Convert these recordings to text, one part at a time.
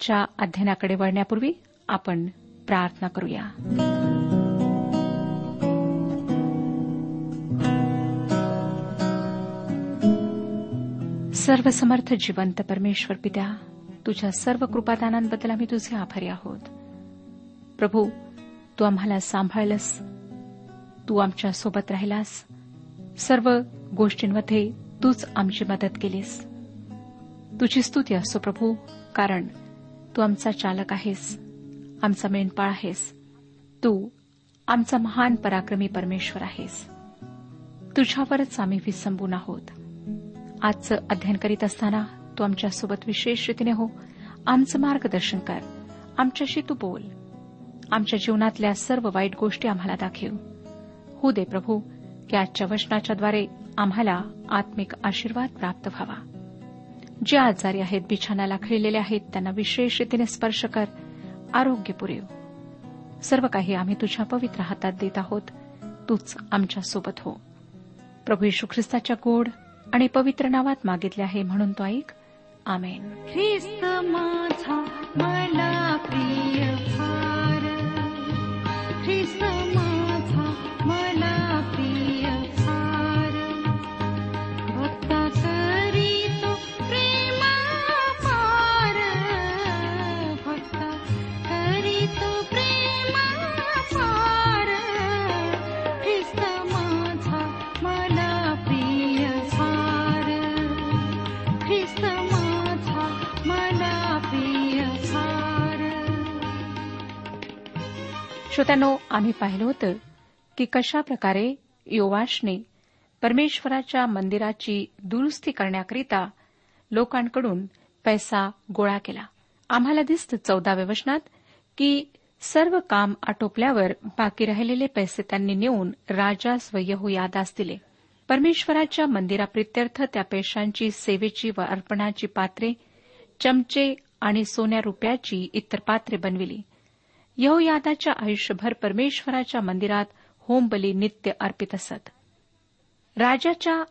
आजच्या अध्ययनाकडे वळण्यापूर्वी आपण प्रार्थना करूया. सर्वसमर्थ जिवंत परमेश्वर पित्या तुझ्या सर्व कृपादानांबद्दल आम्ही तुझे आभारी आहोत. प्रभू तू आम्हाला सांभाळलंस. तू आमच्यासोबत राहिलास. सर्व गोष्टींमध्ये तूच आमची मदत केलीस. तुझी स्तुती असो प्रभू कारण तू आमचा चालक आहेस. आमचा मेंढपाळ आहेस. तू आमचा महान पराक्रमी परमेश्वर आहेस. तुझ्यावरच आम्ही विसंबून आहोत. आजचं अध्ययन करीत असताना तू आमच्यासोबत विशेष रीतीने हो. आमचं मार्गदर्शन कर. आमच्याशी तू बोल. आमच्या जीवनातल्या सर्व वाईट गोष्टी आम्हाला दाखव. हो दे प्रभू की आजच्या वचनाच्याद्वारे आम्हाला आत्मिक आशीर्वाद प्राप्त व्हावा. जे आजारी आहेत बिछाना खिळलेले आहेत त्यांना विशेष रीतीने स्पर्श कर. आरोग्य पुरेव. सर्व काही आम्ही तुझ्या पवित्र हातात देत आहोत. तूच आमच्यासोबत हो. प्रभू यशू ख्रिस्ताच्या गोड आणि पवित्र नावात मागितले आहे म्हणून तो ऐक. आमेन. ख्रिस्त माझा मला प्रिय ख्रिस्त श्रोत्यानो आम्ही पाहिलं होतं की कशा प्रकारे योवाशने परमेश्वराच्या मंदिराची दुरुस्ती करण्याकरिता लोकांकडून पैसा गोळा केला. आम्हाला दिसतं चौदाव्या वचनात की सर्व काम आटोपल्यावर बाकी राहिलेले पैसे त्यांनी नेऊन राजा स्वयहू यादास दिले. परमेश्वराच्या मंदिराप्रित्यर्थ त्या पैशांची सेवेची व अर्पणाची पात्रे चमचे आणि सोन्या रुपयाची इतर पात्रे बनविली. यहोयादाच्या आयुष्यभर परमेश्वराच्या मंदिरात होमबली नित्य अर्पित असत. राजाच्या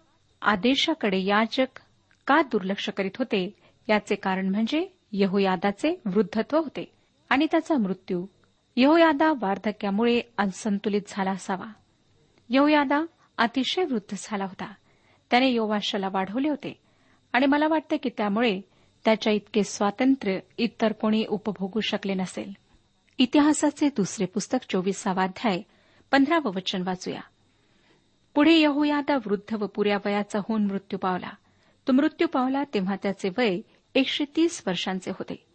आदेशाकडे याजक का दुर्लक्ष करीत होते? याचे कारण म्हणजे यहोयादाचे वृद्धत्व होते आणि त्याचा मृत्यू. यहोयादा वार्धक्यामुळे असंतुलित झाला असावा. यहोयादा अतिशय वृद्ध झाला होता. त्याने योवाशाला वाढवले होते. आणि मला वाटतं की त्यामुळे त्याच्या इतके स्वातंत्र्य इतर कोणी उपभोगू शकले नसेल. इतिहासाचे दुसरे पुस्तक चोवीसावाध्याय पंधरावं वचन वाचूया. पुढे यहोयादा वृद्ध व पुऱ्या वयाचा होऊन मृत्यू पावला. तो मृत्यू पावला तेव्हा त्याचे वय एकशे तीस वर्षांचे होते.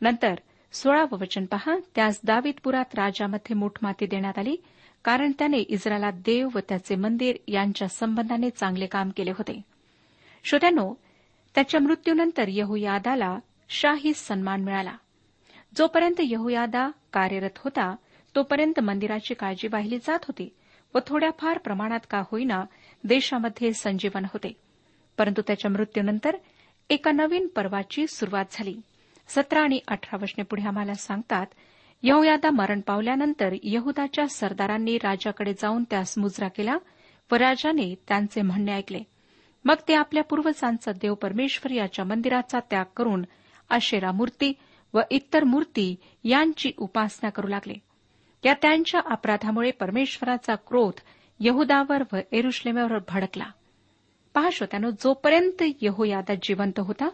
नंतर सोळावं वचन पहा. त्यास दावीदपुरात राजामध्ये मोठमाती देण्यात आली कारण त्याने इस्रायलात देव व त्याचे मंदिर यांच्या संबंधाने चांगले काम केले होते. श्रोत्यानो त्याच्या मृत्यूनंतर यहुयादाला शाही सन्मान मिळाला. जोपर्यंत यहुयादा कार्यरत होता तोपर्यंत मंदिराची काळजी वाहिली जात होती व थोड्याफार प्रमाणात का होईना देशामध्ये संजीवन होते. परंतु त्याच्या मृत्यूनंतर एका नवीन पर्वाची सुरुवात झाली. सतरा आणि अठरा वचने पुढे आम्हाला सांगतात यहुयादा मरण पावल्यानंतर यहुदाच्या सरदारांनी राजाकडे जाऊन त्यास मुजरा केला व राजाने त्यांचे म्हणणे ऐकले. मग ते आपल्या पूर्वजांचा देव परमेश्वर याच्या मंदिराचा त्याग करून आशेरा मूर्ती व इतर मूर्ती यांची उपासना करू लागले. या त्यांच्या अपराधामुळे परमेश्वराचा क्रोध यहुदावर व एरुश्लेमेवर भडकला. पहा श्रोत्यानो जोपर्यंत यहोयादा जिवंत होता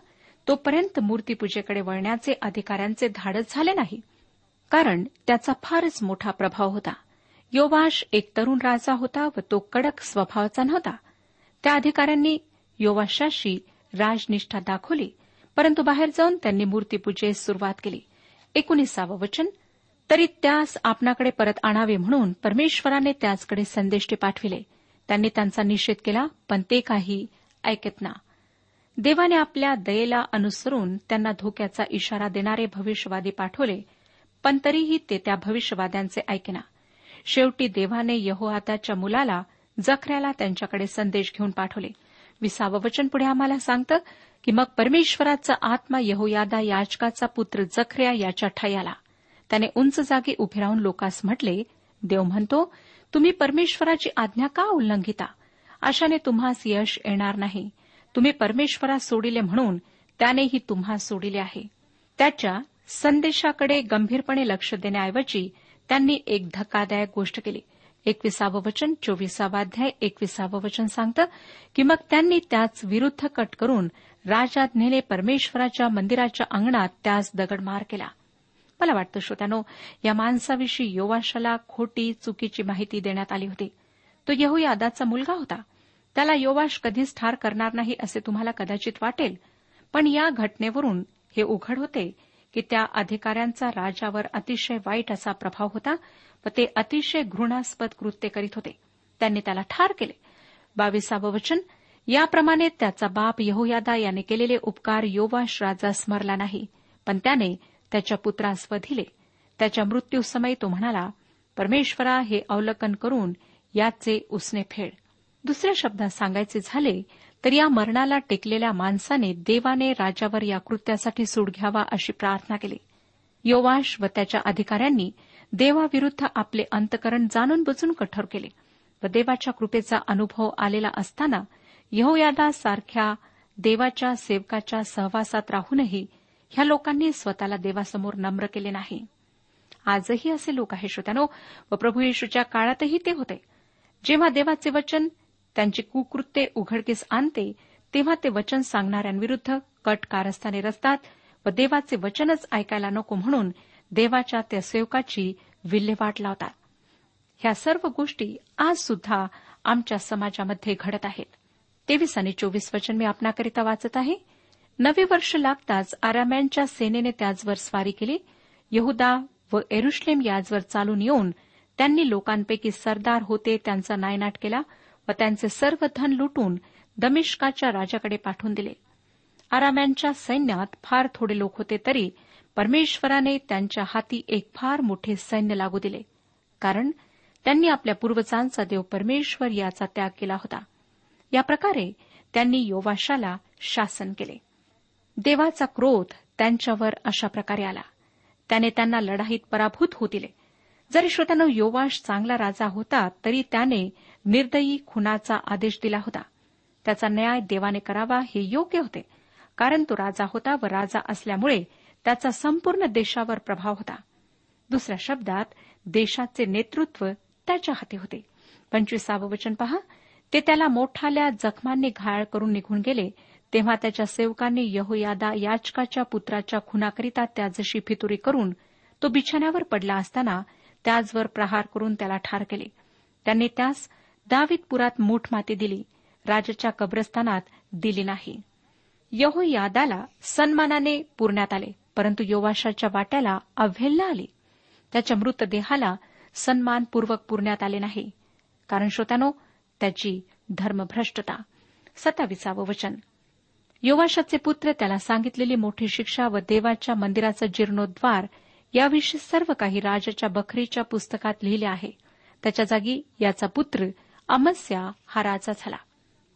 तोपर्यंत मूर्तीपूजेकडे वळण्याचे अधिकाऱ्यांचे धाडस झाले नाही. कारण त्याचा फारच मोठा प्रभाव होता. योवाश एक तरुण राजा होता व तो कडक स्वभावाचा नव्हता. त्या अधिकाऱ्यांनी योवाशाशी राजनिष्ठा दाखवली परंतु बाहेर जाऊन त्यांनी मूर्तीपूजेस सुरुवात केली. एकोणीसावं वचन तरी त्यास आपणाकडे परत आणावे म्हणून परमेश्वराने त्याचकडे संदेष्टे पाठविले. त्यांनी त्यांचा निषेध केला पण ते काही ऐकत ना. देवाने आपल्या दयेला अनुसरून त्यांना धोक्याचा इशारा देणारे भविष्यवादी पाठवले पण तरीही ते त्या भविष्यवाद्यांचे ऐकेना शेवटी देवाने यहोआताच्या मुलाला जखऱ्याला त्यांच्याकडे संदेश घेऊन पाठवले. विसावं वचन पुढे आम्हाला सांगतं की मग परमेश्वराचा आत्मा यहोयादा याचकाचा पुत्र जखऱ्या याच्या ठयाला. त्याने उंच जागी उभे राहून लोकास म्हटले देव म्हणतो तुम्ही परमेश्वराची आज्ञा का उल्लंघिता? अशाने तुम्हास यश येणार नाही. तुम्ही परमेश्वरास सोडिले म्हणून त्यानेही तुम्हास सोडिले आहे. त्याच्या संदेशाकडे गंभीरपणे लक्ष देण्याऐवजी त्यांनी एक धक्कादायक गोष्ट केली. एकविसावं वचन चोवीसावा अध्याय एकविसावं वचन सांगतं की मग त्यांनी त्याच विरुद्ध कट करून राजाज्ञेने परमेश्वराच्या मंदिराच्या अंगणात त्यास दगडमार केला. मला वाटतं श्रोत्यानो या माणसाविषयी योवाशाला खोटी चुकीची माहिती देण्यात आली होती. तो यहोयादाचा मुलगा होता. त्याला योवाश कधीच ठार करणार नाही असे तुम्हाला कदाचित वाटेल पण या घटनेवरून हे उघड होते की त्या अधिकाऱ्यांचा राजावर अतिशय वाईट असा प्रभाव होता व ते अतिशय घृणास्पद कृत्य करीत होते. त्यांनी त्याला ठार केले. बावीसावं वचन याप्रमाणे त्याचा बाप यहोयादा याने केलेले उपकार योवाश राजा स्मरला नाही पण त्याने त्याच्या पुत्रास वधिले. त्याच्या मृत्यूसमयी तो म्हणाला परमेश्वरा हे अवलोकन करून याचे उसने फेड. दुसऱ्या शब्दात सांगायचे झाले तर या मरणाला टेकलेल्या माणसाने देवाने राजावर या कृत्यासाठी सूड घ्यावा अशी प्रार्थना केली. योवाश व त्याच्या अधिकाऱ्यांनी देवाविरुद्ध आपले अंतकरण जाणून बुजून कठोर केले व देवाच्या कृपेचा अनुभव आलेला असताना यहोयादा सारख्या देवाच्या सेवकाच्या सहवासात राहूनही ह्या लोकांनी स्वतःला देवासमोर नम्र केले नाही. आजही असे लोक आहे श्रोत्यानो व प्रभू येशूच्या काळातही ते होते. जेव्हा देवाचे वचन त्यांची कुकृत्ये उघडकीस आणते तेव्हा ते वचन सांगणाऱ्यांविरुद्ध कट कारस्थाने रचतात व देवाचे वचनच ऐकायला नको म्हणून देवाच्या त्या सेवकाची विल्हेवाट लावतात. ह्या सर्व गोष्टी आज सुद्धा आमच्या समाजामध्ये घडत आहेत. तेवीस आणि चोवीस वचन मी आपणाकरिता वाचत आहे. नवे वर्ष लागताच आराम्यांच्या सेनेने त्याचवर स्वारी केली. यहुदा व एरुश्लेम याजवर चालून येऊन त्यांनी लोकांपैकी सरदार होते त्यांचा नायनाट केला. व त्यांचे सर्व धन लुटून दमिष्काच्या राजाकडे पाठवून दिले. आराम्यांच्या सैन्यात फार थोडे लोक होते तरी परमेश्वराने त्यांच्या हाती एक फार मोठे सैन्य लागू दिले. कारण त्यांनी आपल्या पूर्वजांचा देव परमेश्वर याचा त्याग केला होता. या प्रकारे त्यांनी योवाशाला शासन केले. देवाचा क्रोध त्यांच्यावर अशा प्रकारे आला. त्याने त्यांना लढाईत पराभूत होऊ दिले. जरी श्रोत्यानं योवाश चांगला राजा होता तरी त्याने निर्दयी खुनाचा आदेश दिला होता. त्याचा न्याय देवाने करावा हे योग्य होते कारण तो राजा होता व राजा असल्यामुळे त्याचा संपूर्ण देशावर प्रभाव होता. दुसऱ्या शब्दात देशाचे नेतृत्व त्याच्या हाती होते. पंचवीसावं वचन पहा. ते त्याला मोठाल्या जखमांनी घायाळ करून निघून गेले तेव्हा त्याच्या सेवकांनी यहोयादा याचकाच्या पुत्राच्या खुनाकरिता त्याजशी फितुरी करून तो बिछाण्यावर पडला असताना त्याचवर प्रहार करून त्याला ठार केले. त्यांनी त्यास दावीदपुरात मूठ माती दिली राजाच्या कब्रस्तानात दिली नाही. यहोयादाला सन्मानाने पुरण्यात आले परंतु योवाशाच्या वाट्याला अवहेलना आली. त्याच्या मृतदेहाला सन्मानपूर्वक पुरण्यात आले नाही. कारण श्रोत्यानो त्याची धर्मभ्रष्टता. सत्ताविसावं वचन. योवाशाचे पुत्र त्याला सांगितलेली मोठी शिक्षा व देवाच्या मंदिराचा जीर्णोद्वार याविषयी सर्व काही राजाच्या बखरीच्या पुस्तकात लिहिले आहे. त्याच्या जागी याचा पुत्र अमस्या हा राजा झाला.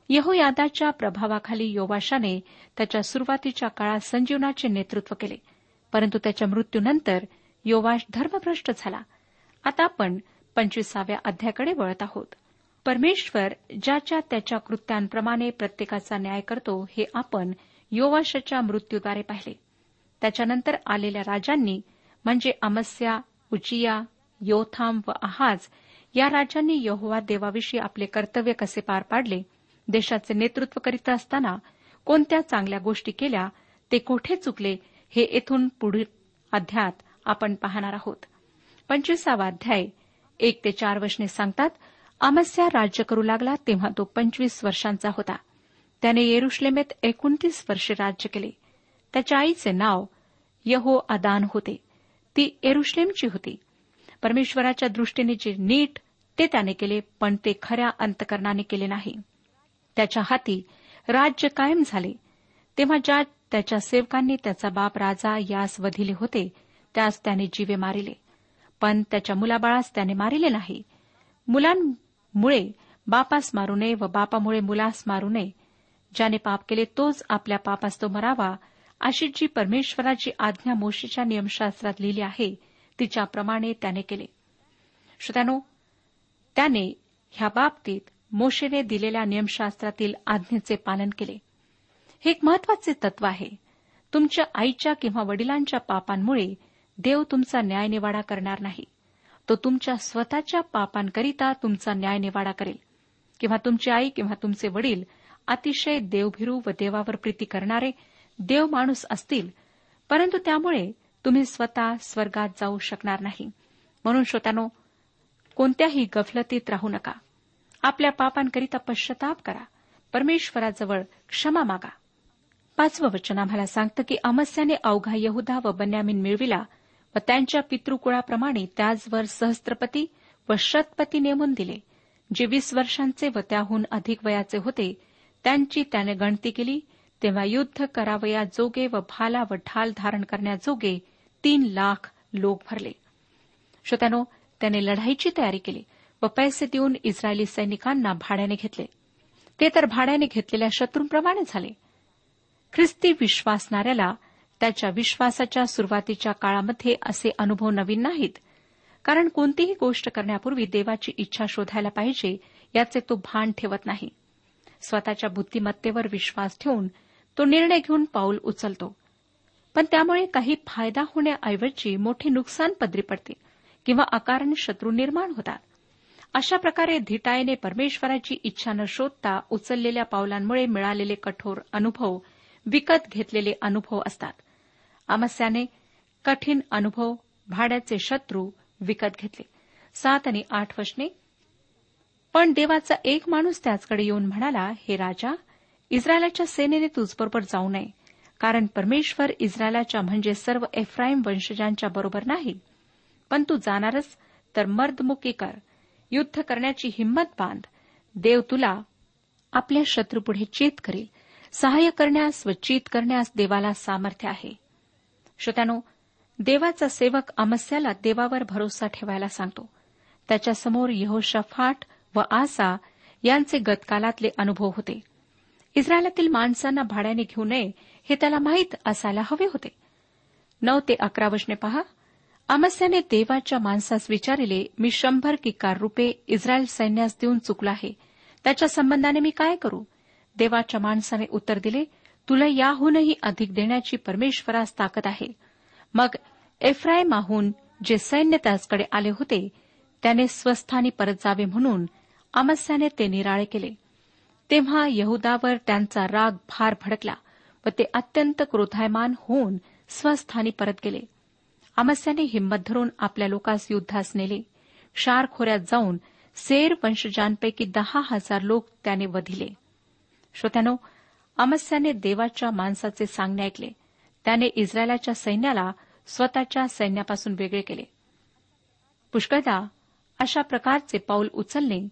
यहोयादाच्या प्रभावाखाली योवाशाने त्याच्या सुरुवातीच्या काळात संजीवनाचे नेतृत्व केले. परंतु त्याच्या मृत्यूनंतर योवाश धर्मभ्रष्ट झाला. आता आपण पंचवीसाव्या अध्याकडे वळत आहोत. परमेश्वर ज्याच्या त्याच्या कृत्यांप्रमाणे प्रत्येकाचा न्याय करतो हे आपण योवाशाच्या मृत्यूद्वारे पाहिले. त्याच्यानंतर आलेल्या राजांनी म्हणजे अमस्या उचिया योथाम व आहाज या राजांनी यहोवा देवाविषयी आपले कर्तव्य कसे पार पाडले देशाचे नेतृत्व करीत असताना कोणत्या चांगल्या गोष्टी केल्या ते कोठे चुकले हे येथून पुढील अध्यात आपण पाहणार आहोत. पंचवीसावा अध्याय एक ते चार वशने सांगतात अमस्या राज्य करू लागला तेव्हा तो पंचवीस वर्षांचा होता. त्याने येरुश्लेमेत एकोणतीस वर्षे राज्य केले. त्याच्या आईचे नाव यहो अदान होते. ती एरुश्लेमची होती. परमेश्वराच्या दृष्टीने जे नीट ते त्याने केले पण ते खऱ्या अंतकरणाने केले नाही. त्याच्या हाती राज्य कायम झाले. तेव्हा ज्या त्याच्या सेवकांनी त्याचा बाप राजा यास वधिले होते त्यास त्याने जीवे मारिले. पण त्याच्या मुलाबाळास त्याने मारिले नाही. मुलांमुळे बापास मारू नये व बापामुळे मुलास मारू नये. ज्याने पाप केले तोच आपल्या पापास तो मरावा अशी जी परमेश्वराची आज्ञा मोशीच्या नियमशास्त्रात लिहिली आहे तिच्याप्रमाणे त्याने केले. श्रोत्यानो त्याने ह्या बाबतीत मोशेने दिलेल्या नियमशास्त्रातील आज्ञेचे पालन केले. हे एक महत्त्वाचे तत्व आहे. तुमच्या आईच्या किंवा वडिलांच्या पापांमुळे देव तुमचा न्यायनिवाडा करणार नाही. तो तुमच्या स्वतःच्या पापांकरिता तुमचा न्यायनिवाडा करेल. किंवा तुमची आई किंवा तुमचे वडील अतिशय देवभिरू व देवावर प्रीती करणारे देव माणूस असतील परंतु त्यामुळे तुम्ही स्वतः स्वर्गात जाऊ शकणार नाही. म्हणून श्रोत्यानो कोणत्याही गफलतीत राहू नका. आपल्या पापांकरिता पश्चाताप करा. परमेश्वराजवळ क्षमा मागा. पाचवं वचन आम्हाला सांगतं की अमस्याने अवघा यहुदा व बन्यामीन मिळविला व त्यांच्या पितृकुळाप्रमाणे त्याचवर सहस्त्रपती व शतपती नेमून दिले जे वीस वर्षांचे व त्याहून अधिक वयाचे होते. त्यांची त्याने गणती केली तेव्हा युद्ध करावया जोगे व भाला व ढाल धारण करण्याजोगे तीन लाख लोक भरले. श्रोत्यानो त्याने लढाईची तयारी केली व पैसे देऊन इस्रायली सैनिकांना भाड्याने घेतले. ते तर भाड्याने घेतलेल्या शत्रूंप्रमाणे झाले. ख्रिस्ती विश्वासणाऱ्याला त्याच्या विश्वासाच्या सुरुवातीच्या काळामध्ये असे अनुभव नवीन नाहीत कारण कोणतीही गोष्ट करण्यापूर्वी देवाची इच्छा शोधायला पाहिजे याचे तो भान ठेवत नाही. स्वतःच्या बुद्धिमत्तेवर विश्वास ठेवून तो निर्णय घेऊन पाऊल उचलतो. पण त्यामुळे काही फायदा होण्याऐवजी मोठे नुकसान पदरी पडते किंवा अकारण शत्रू निर्माण होतात. अशा प्रकारे धिटायने परमेश्वराची इच्छा न शोधता उचललेल्या पावलांमुळे मिळालेले कठोर अनुभव विकत घेतलेले अनुभव असतात. अमस्याने कठीण अनुभव भाड्याचे शत्रू विकत घेतले. सात आणि आठ वशने पण देवाचा एक माणूस त्याचकडे येऊन म्हणाला हे राजा इस्रायलाच्या सेनेने तुझबरोबर जाऊ नये. कारण परमेश्वर इस्रायलाच्या म्हणजे सर्व एफ्राईम वंशजांच्या बरोबर नाही. पण तू जाणारच तर मर्दमुकी कर. युद्ध करण्याची हिंमत बांध. देव तुला आपल्या शत्रूपुढे चेत करेल. सहाय्य करण्यास व चीत करण्यास देवाला सामर्थ्य आहे. श्रोत्यानो देवाचा सेवक अमस्याला देवावर भरोसा ठेवायला सांगतो. त्याच्यासमोर यहोशफाट व आसा यांचे गतकालातले अनुभव होते. इस्रायलातील माणसांना भाड्याने घेऊ नये हे त्याला माहीत असायला हवे होते. नऊ ते अकरा वचने पहा. अमस्याने देवाच्या माणसास विचारिले मी शंभर किकार रुपये इस्रायल सैन्यास देऊन चुकला आहे. त्याच्या संबंधाने मी काय करू? देवाच्या माणसाने उत्तर दिले तुला याहूनही अधिक देण्याची परमेश्वरास ताकद आहे. मग एफ्रायमाहून जे सैन्य त्याचकडे आले होते त्याने स्वस्थानी परत जावे म्हणून अमस्याने ते निराळे केले. तेव्हा यहुदावर त्यांचा राग फार भडकला व ते अत्यंत क्रोधायमान होऊन स्वस्थानी परत गेले. अमस्याने हिंमत धरून आपल्या लोकांस युद्धास नेले. क्षार खोऱ्यात जाऊन सेर वंशजांपैकी दहा हजार लोक त्याने वधिले. श्रोत्यानो अमस्याने देवाच्या माणसाचे सांगणे ऐकले. त्याने इस्रायलाच्या सैन्याला स्वतःच्या सैन्यापासून वेगळे केले. पुष्कळदा अशा प्रकारचे पाऊल उचलणे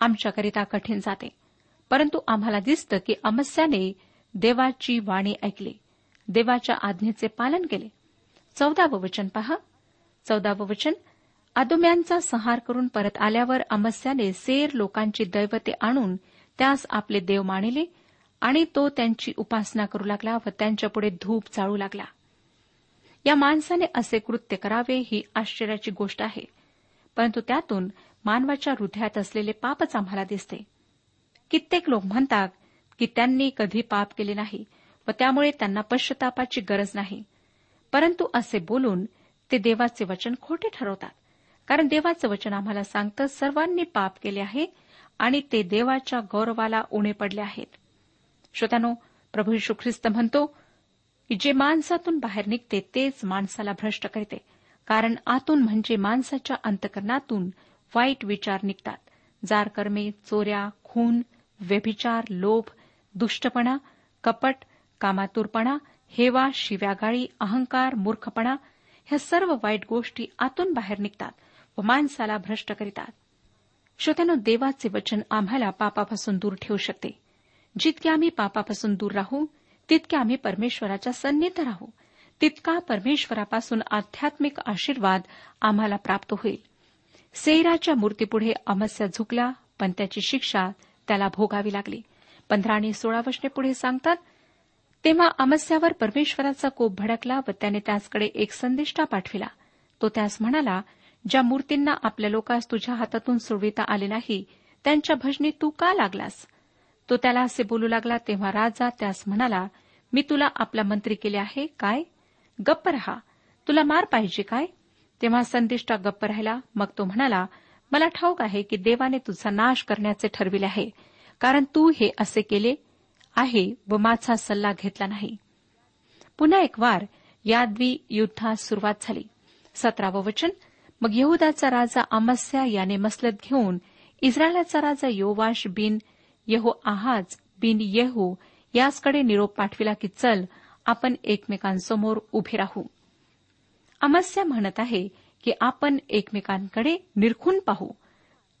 आमच्याकरिता कठीण जाते. परंतु आम्हाला दिसतं की अमस्याने देवाची वाणी ऐकली. देवाच्या आज्ञेचे पालन केले. चौदावं वचन पहा. चौदावं वचन अदुम्यांचा संहार करून परत आल्यावर अमस्याने सेर लोकांची दैवते आणून त्यास आपले देव मानिले आणि तो त्यांची उपासना करू लागला व त्यांच्यापुढे धूप चाळू लागला. या माणसाने असे कृत्य करावे ही आश्चर्याची गोष्ट आहे. परंतु त्यातून मानवाच्या हृदयात असलेले पापच आम्हाला दिसते. कित्येक लोक म्हणतात की त्यांनी कधी पाप केले नाही व त्यामुळे त्यांना पश्चतापाची गरज नाही. परंतु असे बोलून ते देवाचे वचन खोटे ठरवतात. कारण देवाचं वचन आम्हाला सांगतं सर्वांनी पाप केले आहे आणि ते देवाच्या गौरवाला उणे पडले आहेत. श्रोत्यानो प्रभू यशू ख्रिस्त म्हणतो की जे माणसातून बाहेर निघते तेच माणसाला भ्रष्ट करते. कारण आतून म्हणजे माणसाच्या अंतकरणातून वाईट विचार निघतात. जार कर्मे चोऱ्या खून व्यभिचार लोभ दुष्टपणा कपट कामातूरपणा हेवा शिव्यागाळी अहंकार मूर्खपणा ह्या सर्व वाईट गोष्टी आतून बाहेर निघतात व माणसाला भ्रष्ट करीतात. श्रोत्यानो देवाचे वचन आम्हाला पापापासून दूर ठेवू शकते. जितके आम्ही पापापासून दूर राहू तितके आम्ही परमेश्वराच्या सन्नीत राहू. तितका परमेश्वरापासून आध्यात्मिक आशीर्वाद आम्हाला प्राप्त होईल. सेराच्या मूर्तीपुढे अमस्या झुकला पण त्याची शिक्षा त्याला भोगावी लागली. पंधरा आणि सोळा वर्षे पुढे सांगतात तेव्हा अमस्यावर परमेश्वराचा कोप भडकला व त्याने त्याचकडे एक संदिष्टा पाठविला. तो त्यास म्हणाला ज्या मूर्तींना आपल्या लोकांस तुझ्या हातातून सोडविता आले नाही त्यांच्या भजनी तू का लागलास? तो त्याला असे बोलू लागला तेव्हा राजा त्यास म्हणाला मी तुला आपला मंत्री केले आहे काय? गप्प रहा. तुला मार पाहिजे काय? तेव्हा संदिष्टा गप्प राहिला मग तो म्हणाला मला ठाऊक आहे की देवाने तुझा नाश करण्याचे ठरविले आहे कारण तू हे असे केले आहे व माझा सल्ला घेतला नाही. पुन्हा एक वार याद्वी युद्धास सुरुवात झाली. सतरावं वचन मग यहुदाचा राजा अमस्या याने मसलत घेऊन इस्रायलाचा राजा योवाश बिन यहो आहाज बिन येहू याचकडे निरोप पाठविला की चल आपण एकमेकांसमोर उभे राहू. अमस्या म्हणत आहे की आपण एकमेकांकडे निरखून पाहू.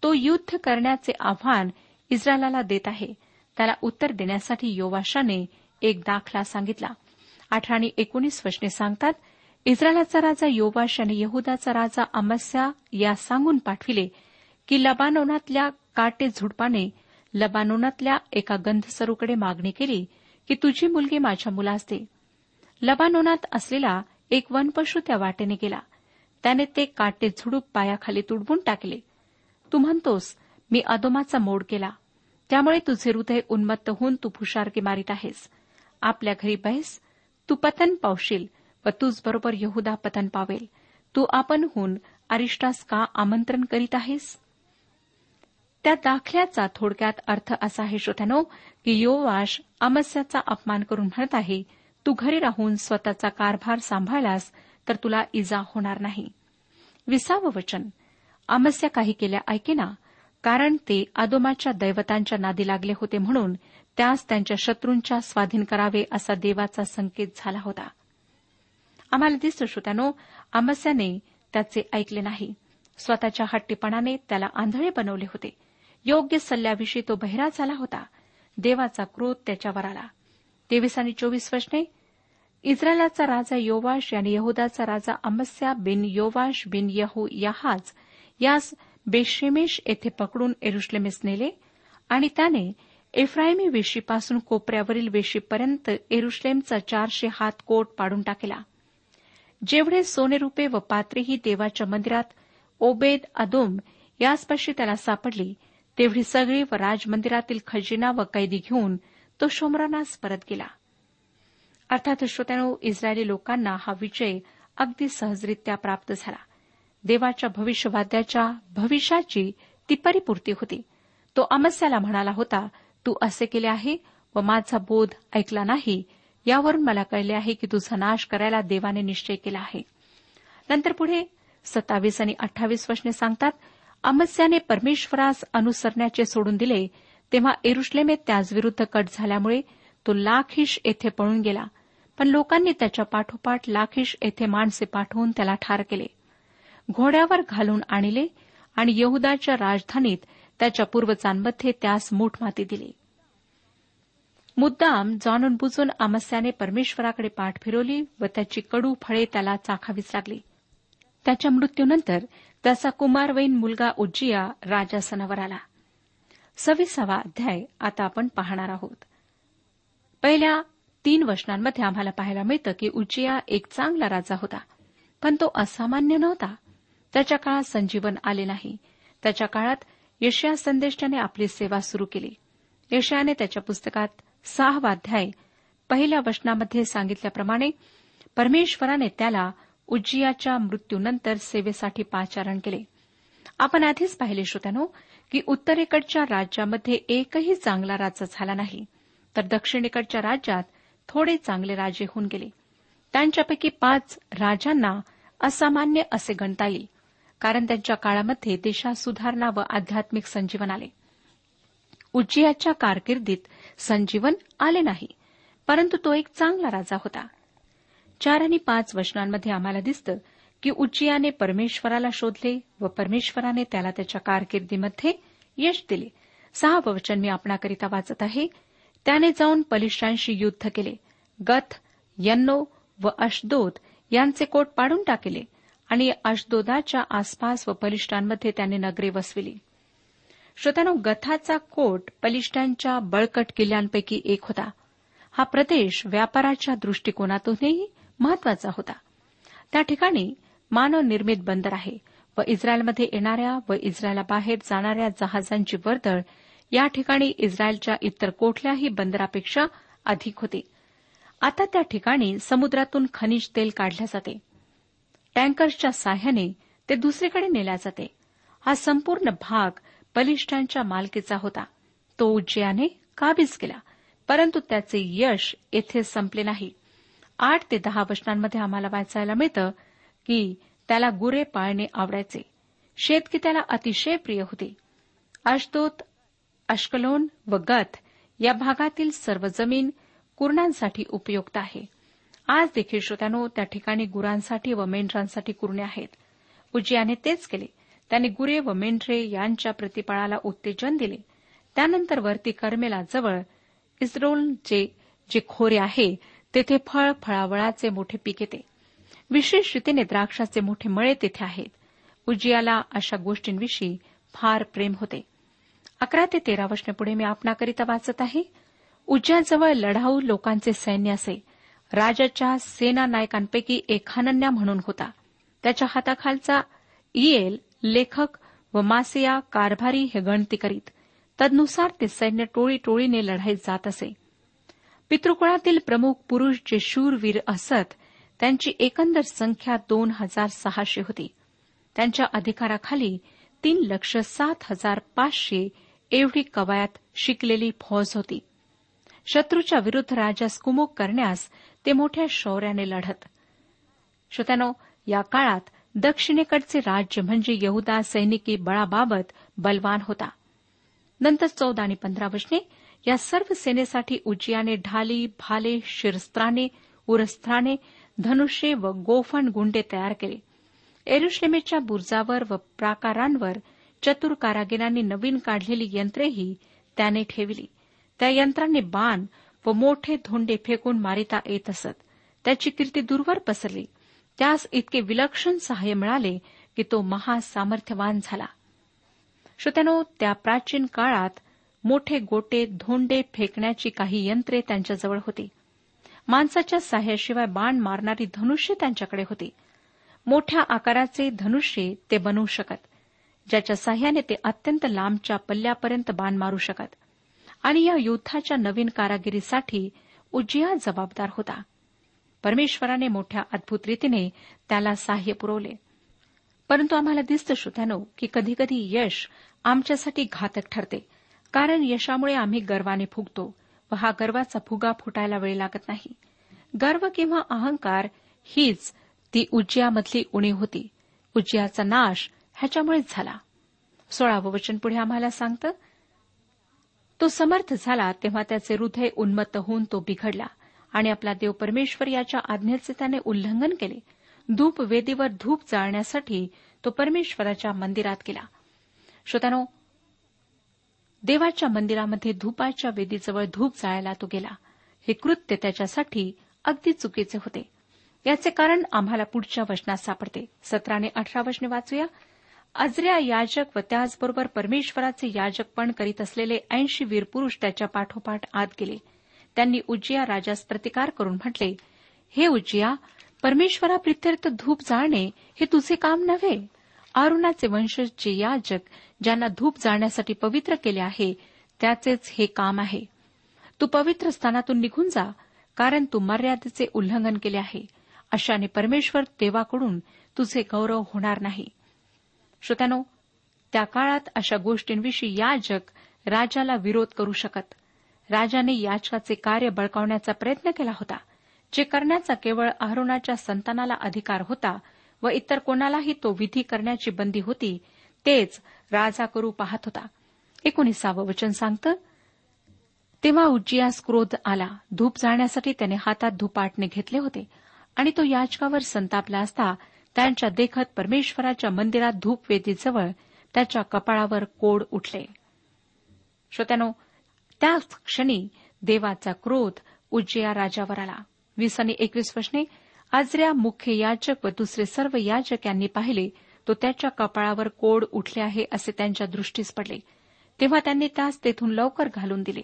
तो युद्ध करण्याचे आव्हान इस्रायलाला देत आहे. त्याला उत्तर देण्यासाठी योवाशाने एक दाखला सांगितला. अठरा आणि एकोणीस वचने सांगतात इस्रायलाचा राजा योवाश आणि यहुदाचा राजा अमस्या या सांगून पाठविले की लबानोनातल्या काटे झुडपाने लबानोनातल्या एका गंधसरूकडे मागणी केली की तुझी मुलगी माझ्या मुलास दे. लबानोनात असलेला एक वनपशू त्या वाटेने गेला. त्याने ते काटे झुडूप पायाखाली तुडवून टाकले. तू म्हणतोस मी अदोमाचा मोड केला. त्यामुळे तुझे हृदय उन्मत्त होऊन तू फुशारकी मारित आहेस. आपल्या घरी बैस तू पतन पावशील व तुझबरोबर यहुदा पतन पावेल. तू आपणहून अरिष्टास का आमंत्रण करीत आहेस? त्या दाखल्याचा थोडक्यात अर्थ असा आहे श्रोत्यानो की योवाश अमस्याचा अपमान करून म्हणत आहे तू घरी राहून स्वतःचा कारभार सांभाळलास तर तुला इजा होणार नाही. विसावं वचन. आमस्या काही केल्या ऐकेना कारण ते आदोमाच्या दैवतांच्या नादी लागले होते म्हणून त्यास त्यांच्या शत्रूंच्या स्वाधीन करावे असा देवाचा संकेत झाला होता. आम्हाला दिसतं श्रोत्यानो आमस्याने त्याचे ऐकले नाही. स्वतःच्या हट्टीपणाने त्याला आंधळे बनवले होते. योग्य सल्ल्याविषयी तो बहिरा झाला होता. देवाचा क्रोध त्याच्यावर आला. तेवीस आणि चोवीस वर्षने इस्रायलाचा राजा योवाश आणि यहुदाचा राजा अमस्या बिन योवाश बिन यहू याहाज यास बेशेमेश येथे पकडून एरुश्लेमेस नेले आणि त्याने एफ्रायमी वेशीपासून कोपऱ्यावरील वेशीपर्यंत एरुश्लेमचा चारशे हात कोट पाडून टाकला. जेवढे सोने रुपे व पात्रेही देवाच्या मंदिरात ओबेद अदोम यासपाशी त्याला सापडली तेवढी सगळी व राजमंदिरातील खजिना व कैदी घेऊन तो शोमरानास परत गेला. अर्थात श्रोत्यानो इस्रायली लोकांना हा विजय अगदी सहजरित्या प्राप्त झाला. देवाच्या भविष्यवाद्याच्या भविष्याची ती परिपूर्ती होती. तो अमस्याला म्हणाला होता तू असे केले आहे व माझा बोध ऐकला नाही. यावरून मला कळले आहे की तुझा नाश करायला देवाने निश्चय केला आहे. नंतर पुढे सत्तावीस आणि अठ्ठावीस वचने सांगतात अमस्याने परमेश्वरास अनुसरण्याचे सोडून दिले तेव्हा एरुश्लेमेत त्याचविरुद्ध कट झाल्यामुळे तो लाखिश येथे पळून गेला. पण लोकांनी त्याच्या पाठोपाठ लाखिश येथे माणसे पाठवून त्याला ठार केले. घोड्यावर घालून आणले आणि यहुदाच्या राजधानीत त्याच्या पूर्वजांमध्ये त्यास मूठमाती दिली. मुद्दाम जाणून बुजून अमस्याने परमेश्वराकडे पाठ फिरवली व त्याची कडू फळे त्याला चाखावीच लागली. त्याच्या मृत्यूनंतर त्याचा कुमारवयीन मुलगा उज्जिया राजासनावर आला. सव्वीसावा अध्याय आता आपण पाहणार आहोत. पहिल्या तीन वचनांमध्ये आम्हाला पाहायला मिळतं की उज्जिया एक चांगला राजा होता. पण तो असामान्य नव्हता. त्याच्या काळात संजीवन आले नाही. त्याच्या काळात यशया संदेशाने आपली सेवा सुरू केली. यशयाने त्याच्या पुस्तकात सहावा अध्याय पहिल्या वचनामध्ये सांगितल्याप्रमाणे परमेश्वराने त्याला उज्जियाच्या मृत्यूनंतर सेवेसाठी पाचारण केले. आपण आधीच पाहिले श्रोत्यानो की उत्तरेकडच्या राज्यामध्ये एकही चांगला राजा झाला नाही. तर दक्षिणेकडच्या राज्यात थोडे चांगले राजे होऊन गेले. त्यांच्यापैकी पाच राजांना असामान्य असे गणता येईल कारण त्यांच्या काळामध्ये देशात सुधारणा व आध्यात्मिक संजीवन आले. उज्जियाच्या कारकिर्दीत संजीवन आले नाही परंतु तो एक चांगला राजा होता. चार आणि पाच वचनांमध्ये आम्हाला दिसतं की उज्जियाने परमेश्वराला शोधले व परमेश्वराने त्याला त्याच्या कारकिर्दीमध्ये यश दिले. सहा वचन मी आपणाकरिता वाचत आहे. त्याने जाऊन पलिष्ठांशी युद्ध केले. गथ यन्नो व अशदोद यांचे कोट पाडून टाकले आणि अशदोदाच्या आसपास व पलिष्ठांमध्ये त्याने नगरे वसविली. श्रोत्यानो गथाचा कोट पलिष्ठांच्या बळकट किल्ल्यांपैकी एक होता. हा प्रदेश व्यापाराच्या दृष्टिकोनातूनही महत्त्वाचा होता. त्या ठिकाणी मानवनिर्मित बंदर आहे व इस्रायलमध्ये येणाऱ्या व इस्रायलाबाहेर जाणाऱ्या जहाजांची वर्दळ या ठिकाणी इस्रायलच्या इतर कुठल्याही बंदरापेक्षा अधिक होते. आता त्या ठिकाणी समुद्रातून खनिज तेल काढल्या जाते. टँकर्सच्या साह्याने ते दुसरीकडे नेल्या जाते. हा संपूर्ण भाग बलिष्ठांच्या मालकीचा होता. तो उज्जयाने काबीज केला परंतु त्याचे यश येथे संपले नाही. आठ ते दहा वचनांमध्ये आम्हाला वाचायला मिळतं की त्याला गुरे पाळणे आवडायचे. शेतकी त्याला अतिशय प्रिय होते. अशदोत अश्कलोन व गथ या भागातील सर्व जमीन कुरणांसाठी उपयुक्त आहे. आज देखील श्रोत्यानो त्या ठिकाणी गुरांसाठी व मेंढरांसाठी कुरणे आहेत. उज्जियाने तेच केले. त्याने गुरे व मेंढरे यांच्या प्रतिपाळाला उत्तेजन दिले. त्यानंतर वरती कर्मेला जवळ इस्रोलचे जे खोरे आहे तेथे फळ फळावळाचे मोठे पीक येते. विशेष रीतीने द्राक्षाचे मोठे मळे तेथे आहेत. उजियाला अशा गोष्टींविषयी फार प्रेम होते. अकरा ते तेरा वर्ष पुढे मी आपणाकरिता वाचत आहे. उज्जयाजवळ लढाऊ लोकांचे सैन्य असे. राजाच्या सेना नायकांपैकी एक हनन्या म्हणून होता. त्याच्या हाताखालचा इएल लेखक व मासिया कारभारी हे गणती करीत. तदनुसार ते सैन्य टोळी टोळीने लढाईत जात असे. पितृकुळातील प्रमुख पुरुष जे शूरवीर असत त्यांची एकंदर संख्या दोन हजार सहाशे होती. त्यांच्या अधिकाराखाली तीन लक्ष सात हजार पाचशे एवढी कवायत शिकलेली फौज होती. शत्रूच्या विरुद्ध राजास कुमुक करण्यास ते मोठ्या शौर्याने लढत. श्रोत्यानो या काळात दक्षिणेकडचे राज्य म्हणजे यहुदा सैनिकी बळाबाबत बलवान होता. नंतर चौदा आणि पंधरा वचने या सर्व सेनेसाठी उजियाने ढाली भाले शिरस्त्राने उरस्त्राने धनुष्ये व गोफण गुंडे तयार केले. एरुश्लेमेच्या बुर्जावर व प्राकारांवर चतुर कारागिरांनी नवीन काढलेली यंत्रेही त्याने ठेवली. त्या यंत्रांनी बाण व मोठे धोंडे फेकून मारिता येत असत. त्याची कीर्ती दूरवर पसरली. त्यास इतके विलक्षण सहाय्य मिळाले की तो महासामर्थ्यवान झाला. श्रोत्यानो त्या प्राचीन काळात मोठे गोटे धोंडे फेकण्याची काही यंत्रे त्यांच्याजवळ होती. माणसाच्या साह्याशिवाय बाण मारणारी धनुष्य त्यांच्याकडे होती. मोठ्या आकाराचे धनुष्य ते बनवू शकत. ज्याच्या साह्याने ते अत्यंत लांबच्या पल्ल्यापर्यंत बाण मारू शकत. आणि या युद्धाच्या नवीन कारागिरीसाठी उज्जिया जबाबदार होता. परमेश्वराने मोठ्या अद्भुत रीतीने त्याला साह्य पुरवले. परंतु आम्हाला दिसतं श्रोत्यानो की कधीकधी यश आमच्यासाठी घातक ठरते. कारण यशामुळे आम्ही गर्वाने फुगतो व हा गर्वाचा फुगा फुटायला वेळ लागत नाही. गर्व किंवा अहंकार हीच ती उज्जयामधली उणीव होती. उज्जयाचा नाश ह्याच्यामुळेच झाला. सोळावं वचन पुढे आम्हाला सांगतं तो समर्थ झाला तेव्हा त्याचे हृदय उन्मत्त होऊन तो बिघडला आणि आपला देव परमेश्वर याच्या आज्ञेचे त्याने उल्लंघन केले. धूप वेदीवर धूप जाळण्यासाठी तो परमेश्वराच्या मंदिरात गेला. श्रोतानो देवाच्या मंदिरामध्ये धूपाच्या वेदीजवळ धूप जाळायला तो गेला. हे कृत्य त्याच्यासाठी अगदी चुकीचे होते. याचे कारण आम्हाला पुढच्या वचनात सापडते. सतराने अठरा वचने वाचूया. अजऱ्या याजक व त्याचबरोबर परमेश्वराचे याजकपण करीत असलेले ऐंशी वीरपुरुष त्याच्या पाठोपाठ आत गेले. त्यांनी उज्जिया राजास प्रतिकार करून म्हटले हे उज्जिया परमेश्वराप्रित्यर्थ धूप जाळणे हे तुझे काम नव्हे. अरुणाचे वंशज जे याजक ज्यांना धूप जाळण्यासाठी पवित्र केले आहे त्याचेच हे काम आहे. तू पवित्र स्थानातून निघून जा कारण तू मर्यादेचे उल्लंघन केले आहे. अशाने परमेश्वर देवाकडून तुझे गौरव होणार नाही. श्रोत्यानो त्या काळात अशा गोष्टींविषयी याजक राजाला विरोध करू शकत. राजाने याचकाचे कार्य बळकावण्याचा प्रयत्न केला होता जे करण्याचा केवळ अहरोनाच्या संतानाला अधिकार होता व इतर कोणालाही तो विधी करण्याची बंदी होती तेच राजा करू पाहत होता. एकोणीसावं वचन सांगतं तेव्हा उज्जियास क्रोध आला. धूप जाळण्यासाठी त्याने हातात धुपाटणे घेतले होते आणि तो याचकावर संतापला असता त्यांच्या देखत परमेश्वराच्या मंदिरात धूपवेदीजवळ त्याच्या कपाळावर कोड उठले. श्रोत्यानो त्याच क्षणी देवाचा क्रोध उज्जया राजावर आला. वीस आणि एकवीस वर्षने आजऱ्या मुख्य याचक व दुसरे सर्व याचक यांनी पाहिले तो त्याच्या कपाळावर कोड उठले आहे असे त्यांच्या दृष्टीस पडले. तेव्हा त्यांनी त्यास तेथून लवकर घालून दिले.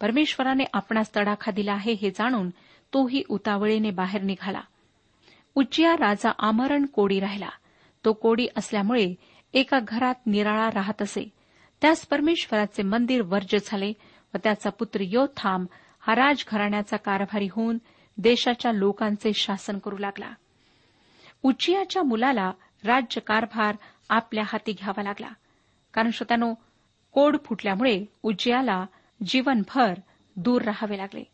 परमेश्वराने आपणास तडाखा दिला आहे हे जाणून तोही उतावळीने बाहेर निघाला. उज्जिया राजा आमरण कोडी राहिला. तो कोडी असल्यामुळे एका घरात निराळा राहत असे. त्यास परमेश्वराचे मंदिर वर्ज झाले व त्याचा पुत्र योथाम हा राजघराण्याचा कारभारी होऊन देशाच्या लोकांचे शासन करू लागला. उच्चियाच्या मुलाला राज्यकारभार आपल्या हाती घ्यावा लागला. कारण श्रोत्यानो कोड फुटल्यामुळे उज्जयाला जीवनभर दूर राहावे लागले.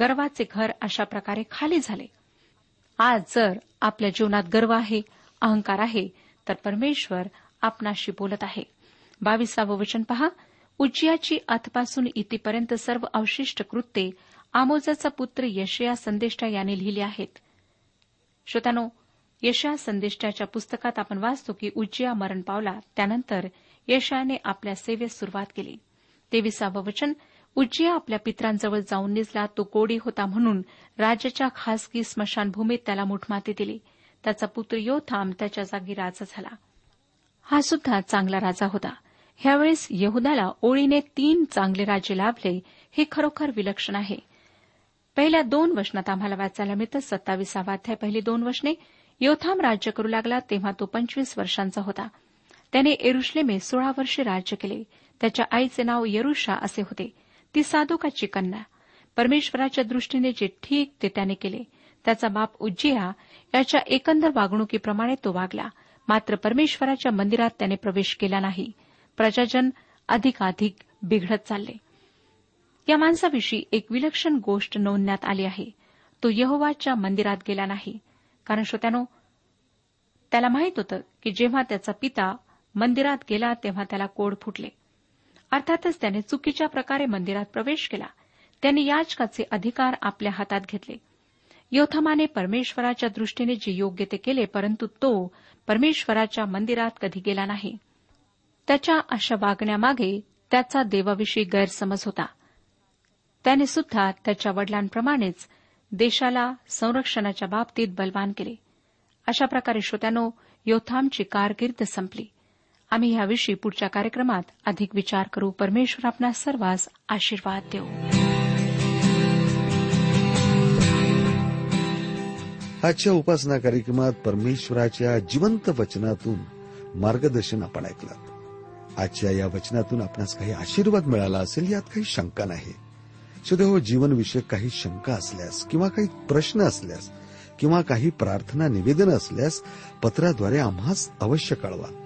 गर्वाचे घर अशा प्रकारे खाली झाले. आज जर आपल्या जीवनात गर्व आहे अहंकार आहे तर परमेश्वर आपणाशी बोलत आहे. बावीसावं वचन पहा. उज्जियाची आतपासून इतीपर्यंत सर्व अवशिष्ट कृत्ये आमोजाचा पुत्र यशया संदेष्टा याने लिहिले आहेत. श्रोत्यानो यशया संदेष्टाच्या पुस्तकात आपण वाचतो की उज्जिया मरण पावला त्यानंतर यशयाने आपल्या सेवेस सुरुवात केली. तेविसावं वचन उज्जिया आपल्या पित्रांजवळ जाऊन निजला तो कोडी होता म्हणून राज्याच्या खासगी स्मशानभूमीत त्याला मुठमाती दिली. त्याचा पुत्र योथाम त्याच्या जागी राजा झाला. हा सुद्धा चांगला राजा होता. ह्यावेळेस यहुदाला ओळीने तीन चांगले राजे लाभले हे खरोखर विलक्षण आहे. पहिल्या दोन वचनात आम्हाला वाचायला मिळतं सत्तावीसावा अध्याय पहिली दोन वचने. योथाम राज्य करू लागला तेव्हा तो पंचवीस वर्षांचा होता. त्याने एरुश्लेमे सोळा वर्षे राज्य केले. त्याच्या आईचे नाव यरुषा असे होते. ती साधुकाची कन्या परमेश्वराच्या दृष्टीने जे ठीक ते त्याने केले. त्याचा बाप उज्जिया याच्या एकंदर वागणुकीप्रमाणे तो वागला. मात्र परमेश्वराच्या मंदिरात त्याने प्रवेश केला नाही. प्रजाजन अधिकाधिक बिघडत चालले. या माणसाविषयी एक विलक्षण गोष्ट नोंदण्यात आली आहे. तो यहोवाच्या मंदिरात गेला नाही. कारण श्रोत्यानो त्याला माहीत होतं की जेव्हा त्याचा पिता मंदिरात गेला तेव्हा त्याला कोड फुटले. अर्थातच त्याने चुकीच्या प्रकारे मंदिरात प्रवेश केला. त्याने याचकाचे अधिकार आपल्या हातात घेतले. योथमाने परमेश्वराच्या दृष्टीने जे योग्य ते केले परंतु तो परमेश्वराच्या मंदिरात कधी गेला नाही. त्याच्या अशा वागण्यामागे त्याचा देवाविषयी गैरसमज होता. त्याने सुद्धा त्याच्या वडिलांप्रमाणेच देशाला संरक्षणाच्या बाबतीत बलवान केले. अशा प्रकारे श्रोत्यानो योथामची कारकीर्द संपली. आम्ही याविषयी पुढच्या कार्यक्रमात अधिक विचार करू. परमेश्वर आपल्या सर्वांस आशीर्वाद देऊ. आजच्या उपासना कार्यक्रमात परमेश्वराच्या जिवंत वचनातून मार्गदर्शन आपण ऐकलं. आजच्या या वचनातून आपणास काही आशीर्वाद मिळाला असेल यात काही शंका नाही. सुदैव जीवनविषयक काही शंका असल्यास किंवा काही प्रश्न असल्यास किंवा काही प्रार्थना निवेदन असल्यास पत्राद्वारे आम्हास अवश्य कळवा.